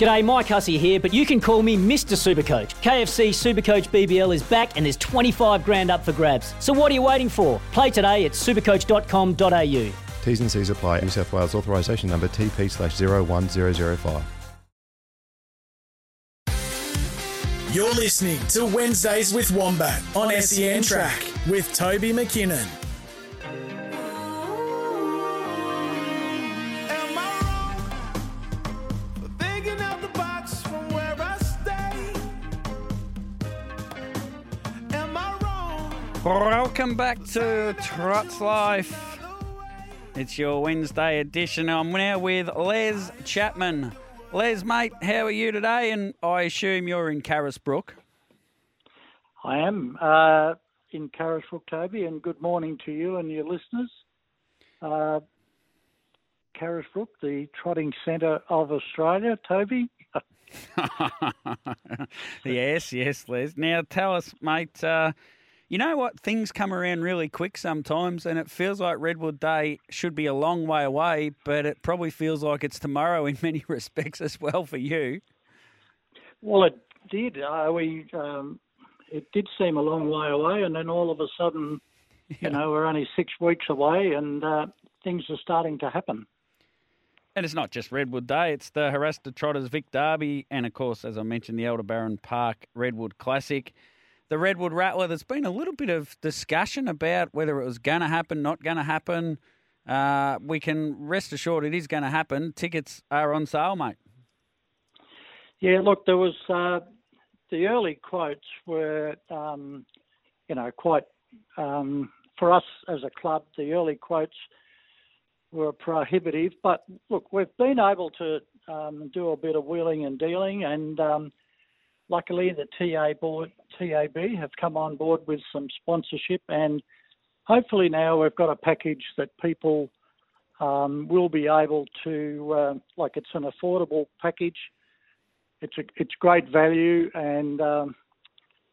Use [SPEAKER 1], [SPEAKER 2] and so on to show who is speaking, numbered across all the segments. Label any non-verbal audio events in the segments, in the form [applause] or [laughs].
[SPEAKER 1] G'day, Mike Hussey here, but you can call me Mr. Supercoach. KFC Supercoach BBL is back and there's 25 grand up for grabs. So what are you waiting for? Play today at supercoach.com.au.
[SPEAKER 2] T's and C's apply. New South Wales authorisation number TP slash 01005.
[SPEAKER 3] You're listening to Wednesdays with Wombat on SEN Track with Toby McKinnon.
[SPEAKER 4] Welcome back to Trots Life. It's your Wednesday edition. I'm now with Les Chapman. Les, mate, how are you today? And I assume you're in Carisbrook.
[SPEAKER 5] I am uh, in Carisbrook, Toby, and good morning to you and your listeners. Uh, Carisbrook, the trotting centre of Australia, Toby. [laughs]
[SPEAKER 4] yes, yes, Les. Now tell us, mate. Uh, you know what? Things come around really quick sometimes, and it feels like Redwood Day should be a long way away, but it probably feels like it's tomorrow in [laughs] many respects as well for you.
[SPEAKER 5] Well, it did. Uh, we um, it did seem a long way away, and then all of a sudden, you know, we're only six weeks away, and uh, things are starting to happen.
[SPEAKER 4] And it's not just Redwood Day, it's the Haras des Trotteurs Vic Derby, and of course, as I mentioned, the Elder Baron Park Redwood Classic. The Redwood Rattler, there's been a little bit of discussion about whether it was going to happen, not going to happen. Uh, we can rest assured it is going to happen. Tickets are on sale, mate.
[SPEAKER 5] Yeah, look, there was uh, the early quotes were, um, you know, quite um, for us as a club. The early quotes were prohibitive, but look, we've been able to um, do a bit of wheeling and dealing, and um, luckily the TA board, TAB, have come on board with some sponsorship, and hopefully now we've got a package that people um, will be able to, uh, like, it's an affordable package it's a, it's great value, and um,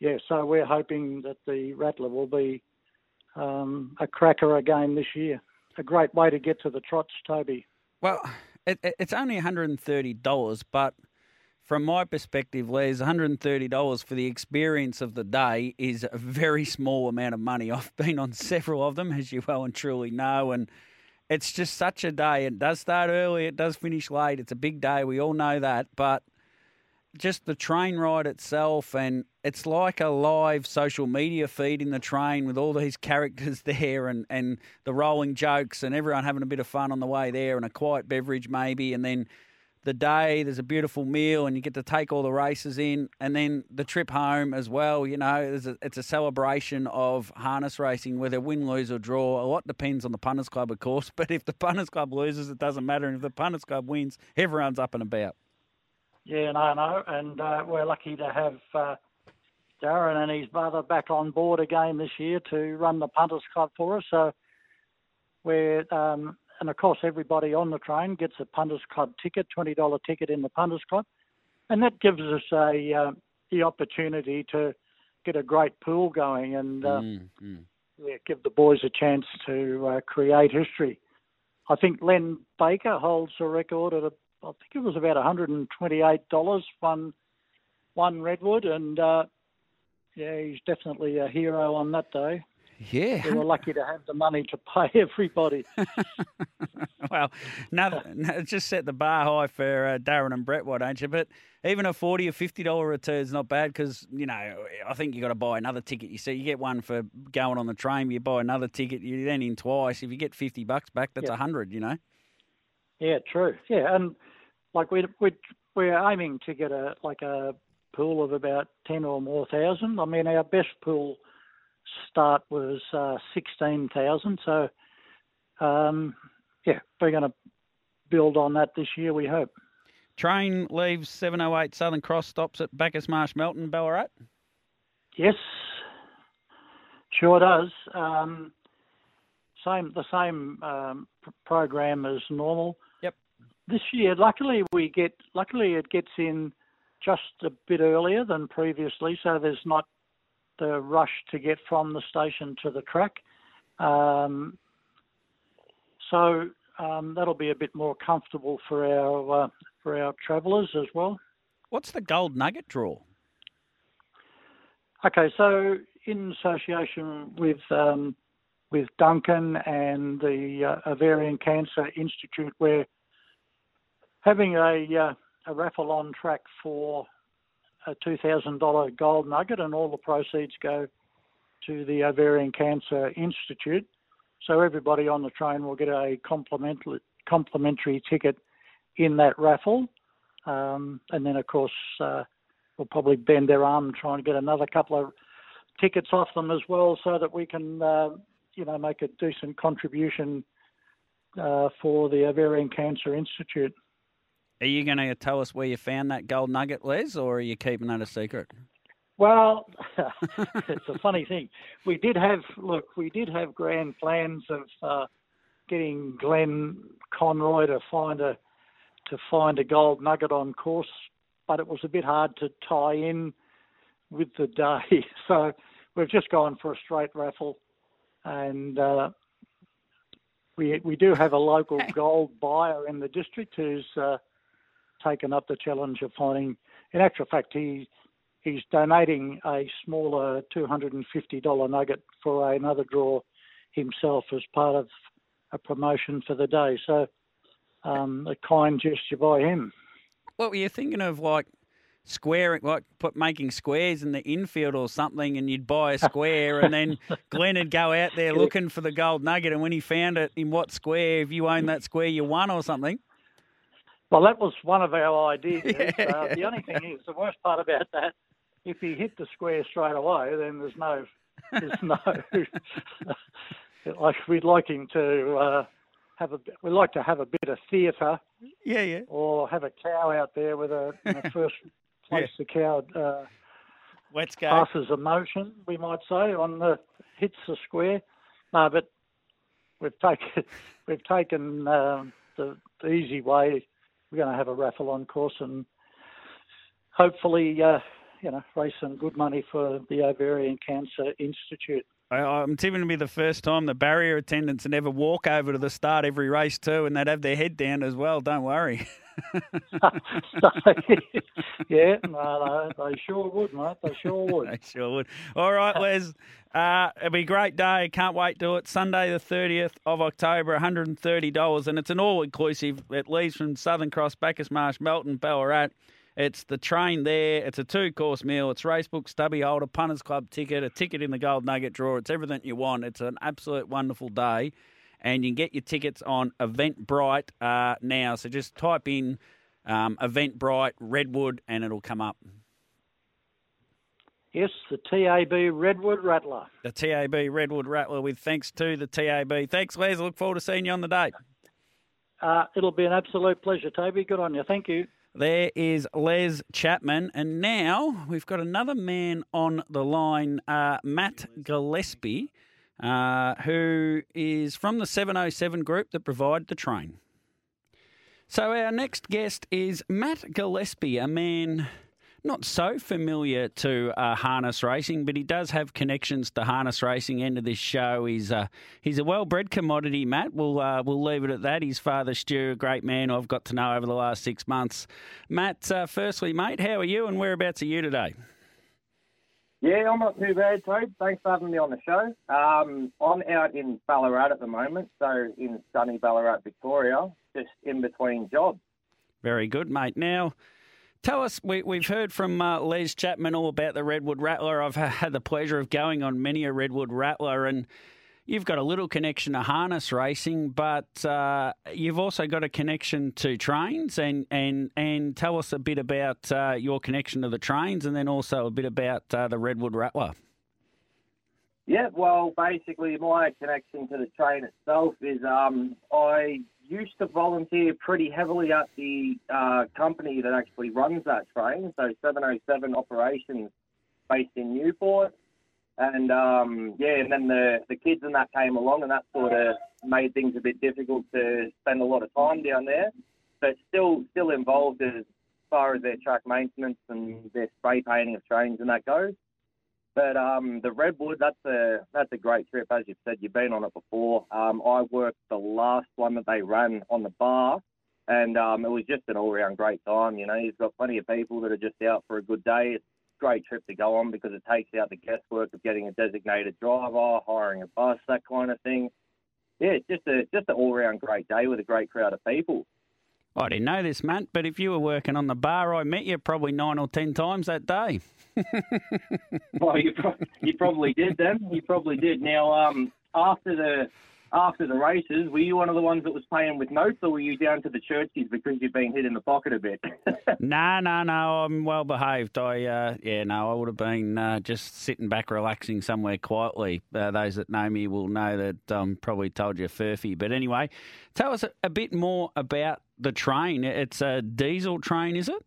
[SPEAKER 5] yeah, so we're hoping that the Rattler will be um, a cracker again this year. A great way to get to the trots, Toby.
[SPEAKER 4] Well, it, it, it's only $130, but from my perspective, Les, $130 for the experience of the day is a very small amount of money. I've been on several of them, as you well and truly know, and it's just such a day. It does start early, it does finish late. It's a big day, we all know that, but just the train ride itself, and it's like a live social media feed in the train with all these characters [laughs] there and, and the rolling jokes and everyone having a bit of fun on the way there and a quiet beverage maybe. And then the day, there's a beautiful meal and you get to take all the races in. And then the trip home as well, you know, it's a, it's a celebration of harness racing, whether win, lose, or draw. A lot depends on the punters club, of course. [laughs] But if the punters club loses, it doesn't matter. And if the punters club wins, everyone's up and about.
[SPEAKER 5] Yeah, no, no, and uh, we're lucky to have uh, Darren and his brother back on board again this year to run the punters club for us. So we're, um, and of course, everybody on the train gets a punters club ticket, twenty dollar ticket in the punters club, and that gives us a uh, the opportunity to get a great pool going and uh,
[SPEAKER 4] Mm, mm.
[SPEAKER 5] yeah, give the boys a chance to uh, create history. I think Len Baker holds the record at a, I think it was about $128 one one redwood, and uh, yeah, he's definitely a hero on that day.
[SPEAKER 4] Yeah.
[SPEAKER 5] We were lucky to have the money to pay [laughs] everybody. [laughs]
[SPEAKER 4] well, no, no, just set the bar high for uh, Darren and Brett, why don't you? But even a forty or fifty dollar return is not bad because you know I think you've got to buy another ticket. You see, you get one for going on the train, you buy another ticket, you then in twice. If you get fifty bucks back, that's a
[SPEAKER 5] Yeah.
[SPEAKER 4] hundred. You know.
[SPEAKER 5] Yeah, true. Yeah, and like we we we're aiming to get a like a pool of about ten or more thousand. I mean, our best pool start was uh, sixteen thousand. So, um, yeah, we're going to build on that this year. We hope.
[SPEAKER 4] Train leaves 708 Southern Cross, stops at Bacchus Marsh, Melton, Ballarat.
[SPEAKER 5] Yes, sure does. Um, same the same um, pr- program as normal.
[SPEAKER 4] Yep.
[SPEAKER 5] This year, luckily we get luckily it gets in just a bit earlier than previously, so there's not the rush to get from the station to the track. Um, so um, that'll be a bit more comfortable for our uh, for our travellers as well.
[SPEAKER 4] What's the gold nugget draw?
[SPEAKER 5] Okay, so in association with um, with Duncan and the uh, Ovarian Cancer Institute, we're having a uh, a raffle on track for a two thousand dollar gold nugget, and all the proceeds go to the Ovarian Cancer Institute. So everybody on the train will get a complimentary complimentary ticket in that raffle, um, and then of course. Uh, will probably bend their arm trying to get another couple of tickets off them as well, so that we can, uh, you know, make a decent contribution uh, for the Ovarian Cancer Institute.
[SPEAKER 4] Are you going to tell us where you found that gold nugget, Les, or are you keeping that a secret?
[SPEAKER 5] Well, [laughs] [laughs] it's a funny thing. We did have look, we did have grand plans of uh, getting Glenn Conroy to find a to find a gold nugget on course, but it was a bit hard to tie in with the day. [laughs] So we've just gone for a straight raffle, and uh, we we do have a local gold buyer in the district who's uh, taken up the challenge of finding. In actual fact, he he's donating a smaller two hundred and fifty dollar nugget for another draw himself as part of a promotion for the day. So um, a kind gesture by him.
[SPEAKER 4] What were you thinking of, like squaring, like put making squares in the infield or something, and you'd buy a square, and then [laughs] Glenn would go out there looking for the gold nugget, and when he found it in what square, if you own that square, you won or something.
[SPEAKER 5] Well, that was one of our ideas. [laughs] Uh, the only thing is, the worst part about that, if he hit the square straight away, then there's no, there's no. [laughs] like we'd like him to uh, have a, we like to have a bit of theatre,
[SPEAKER 4] Yeah, yeah.
[SPEAKER 5] or have a cow out there with a you know, [laughs] first place the cow uh,
[SPEAKER 4] Let's go.
[SPEAKER 5] passes emotion, we might say, on the hits the square. No, but we've taken we've taken um, the, the easy way. We're going to have a raffle on course and hopefully, uh, you know, raise some good money for the Ovarian Cancer Institute.
[SPEAKER 4] I'm tipping to be the first time the barrier attendants would ever walk over to the start every race too, and they'd have their head down as well. Don't worry. [laughs]
[SPEAKER 5] yeah, no, no, they sure would, mate. They sure [laughs] would.
[SPEAKER 4] They sure would. All right, Les. Uh, it'll be a great day. Can't wait to it. Sunday, the 30th of October, $130. And it's an all inclusive. It leaves from Southern Cross, Bacchus Marsh, Melton, Ballarat. It's the train there. It's a two course meal. It's racebook, stubby holder, punters club ticket, a ticket in the gold nugget drawer. It's everything you want. It's an absolute wonderful day. And you can get your tickets on Eventbrite uh, now. So just type in um, Eventbrite Redwood and it'll come up.
[SPEAKER 5] Yes, the TAB Redwood Rattler.
[SPEAKER 4] The TAB Redwood Rattler with thanks to the TAB. Thanks, Les. I look forward to seeing you on the day.
[SPEAKER 5] Uh, it'll be an absolute pleasure, Toby. Good on you. Thank you.
[SPEAKER 4] There is Les Chapman. And now we've got another man on the line, uh, Matt Gillespie, uh, who is from the 707 group that provide the train. So our next guest is Matt Gillespie, a man not so familiar to uh, harness racing, but he does have connections to harness racing. End of this show, he's uh, he's a well-bred commodity. Matt, we'll uh, we'll leave it at that. His father Stu, a great man I've got to know over the last six months. Matt, uh, firstly, mate, how are you, and whereabouts are you today?
[SPEAKER 6] Yeah, I'm not too bad, Toad. Thanks for having me on the show. Um, I'm out in Ballarat at the moment, so in sunny Ballarat, Victoria, just in between jobs.
[SPEAKER 4] Very good, mate. Now, tell us, we, we've heard from uh, Les Chapman all about the Redwood Rattler. I've had the pleasure of going on many a Redwood Rattler, and you've got a little connection to harness racing, but uh, you've also got a connection to trains. And, and, and tell us a bit about uh, your connection to the trains, and then also a bit about uh, the Redwood Rattler.
[SPEAKER 6] Yeah, well, basically, my connection to the train itself is um, I used to volunteer pretty heavily at the uh, company that actually runs that train, so 707 Operations, based in Newport. And um, yeah, and then the the kids and that came along, and that sort of made things a bit difficult to spend a lot of time down there. But still, still involved as far as their track maintenance and their spray painting of trains and that goes. But um, the Redwood, that's a that's a great trip, as you've said. You've been on it before. Um, I worked the last one that they ran on the bar, and um, it was just an all-round great time. You know, you've got plenty of people that are just out for a good day. It's a great trip to go on because it takes out the guesswork of getting a designated driver, hiring a bus, that kind of thing. Yeah, it's just a just an all-round great day with a great crowd of people.
[SPEAKER 4] I didn't know this, Matt, but if you were working on the bar, I met you probably nine or ten times that day. [laughs]
[SPEAKER 6] well, you, pro- you probably did then. You probably did. Now, um, after the after the races, were you one of the ones that was playing with notes, or were you down to the churches because you've been hit in the pocket a bit?
[SPEAKER 4] no, no, no. I'm well behaved. I, uh, yeah, no, I would have been uh, just sitting back, relaxing somewhere quietly. Uh, those that know me will know that um, probably told you furphy. But anyway, tell us a, a bit more about the train. It's a diesel train, is it?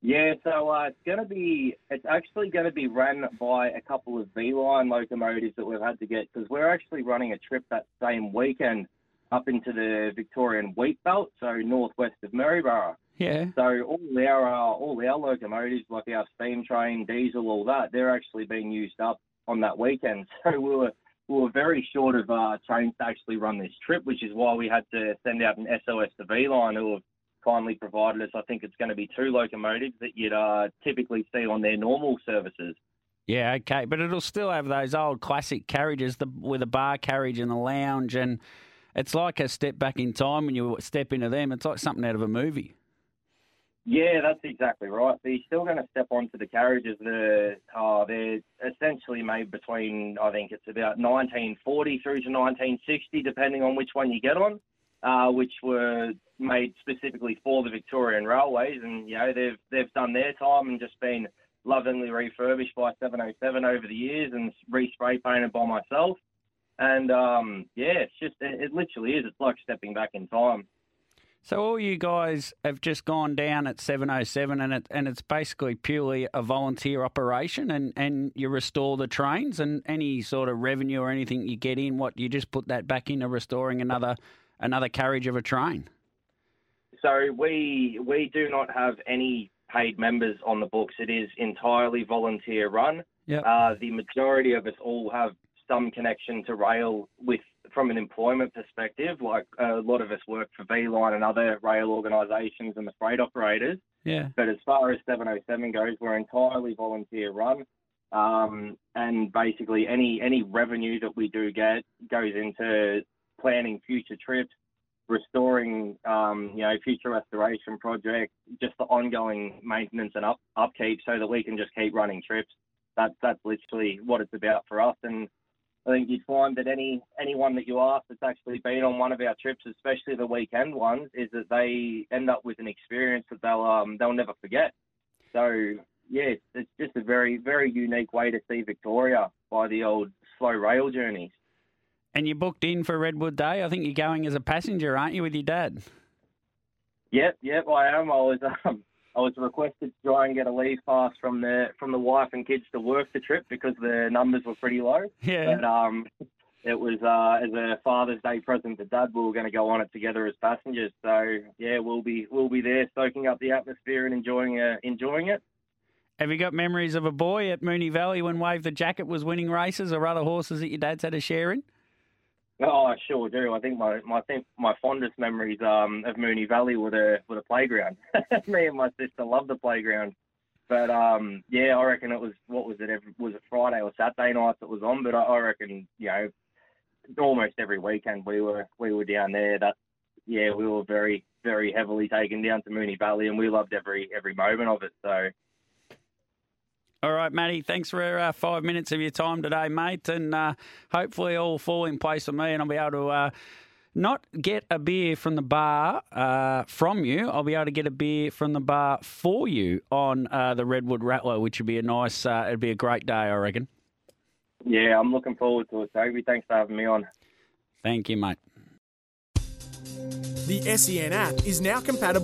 [SPEAKER 6] Yeah, so uh, it's going to be, it's actually going to be run by a couple of V/Line locomotives that we've had to get because we're actually running a trip that same weekend up into the Victorian wheat belt, so northwest of Maryborough.
[SPEAKER 4] Yeah.
[SPEAKER 6] So all our uh, all our locomotives, like our steam train, diesel, all that, they're actually being used up on that weekend. [laughs] So we were we were very short of uh, trains to actually run this trip, which is why we had to send out an SOS to V/Line, who have kindly provided us. I think it's going to be two locomotives that you'd uh, typically see on their normal services.
[SPEAKER 4] Yeah, okay, but it'll still have those old classic carriages the, with a bar carriage and a lounge, and it's like a step back in time when you step into them. It's like something out of a movie.
[SPEAKER 6] Yeah, that's exactly right. You're still going to step onto the carriages. The uh, they're essentially made between I think it's about 1940 through to 1960, depending on which one you get on uh, which were made specifically for the Victorian Railways, and you know they've they've done their time and just been lovingly refurbished by 707 over the years and re-spray painted by myself. And um, yeah, it's just it, it literally is. It's like stepping back in time.
[SPEAKER 4] So all you guys have just gone down at 707 and it and it's basically purely a volunteer operation and, and you restore the trains and any sort of revenue or anything you get in, what you just put that back into restoring another another carriage of a train?
[SPEAKER 6] So we we do not have any paid members on the books. It is entirely volunteer run.
[SPEAKER 4] Yep.
[SPEAKER 6] Uh, the majority of us all have some connection to rail with from an employment perspective. Like a lot of us work for V/Line and other rail organisations and the freight operators.
[SPEAKER 4] Yeah.
[SPEAKER 6] But as far as 707 goes, we're entirely volunteer run. Um, and basically, any any revenue that we do get goes into planning future trips, restoring, um, you know, future restoration projects, just the ongoing maintenance and up, upkeep so that we can just keep running trips. That's that's literally what it's about for us. And I think you'd find that any anyone that you ask that's actually been on one of our trips, especially the weekend ones, is that they end up with an experience that they'll um, they'll never forget. So yeah, it's, it's just a very very unique way to see Victoria by the old slow rail journeys.
[SPEAKER 4] And you booked in for Redwood Day. I think you're going as a passenger, aren't you, with your dad?
[SPEAKER 6] Yep, yep, I am. I was um, I was requested to try and get a leave pass from the from the wife and kids to work the trip because the numbers were pretty low.
[SPEAKER 4] Yeah.
[SPEAKER 6] But um, it was uh, as a Father's Day present to Dad. We were going to go on it together as passengers. So yeah, we'll be we'll be there, soaking up the atmosphere and enjoying uh, enjoying it.
[SPEAKER 4] Have you got memories of a boy at Moonee Valley when Wave the Jacket was winning races, or other horses that your dad's had a share in?
[SPEAKER 6] Oh, I sure do. I think my my think my fondest memories um, of Moonee Valley were the were the playground. [laughs] Me and my sister loved the playground. But um, yeah, I reckon it was what was it? Every, was it Friday or Saturday night that was on? But I, I reckon you know, almost every weekend we were we were down there. That yeah, we were very very heavily taken down to Moonee Valley, and we loved every every moment of it. So
[SPEAKER 4] all right, Matty. Thanks for uh, five minutes of your time today, mate, and uh, hopefully all fall in place for me, and I'll be able to uh, not get a beer from the bar uh, from you. I'll be able to get a beer from the bar for you on uh, the Redwood Rattler, which would be a nice. Uh, it'd be a great day, I reckon.
[SPEAKER 6] Yeah, I'm looking forward to it, Toby. Thanks for having me on.
[SPEAKER 4] Thank you, mate.
[SPEAKER 7] The SEN app is now compatible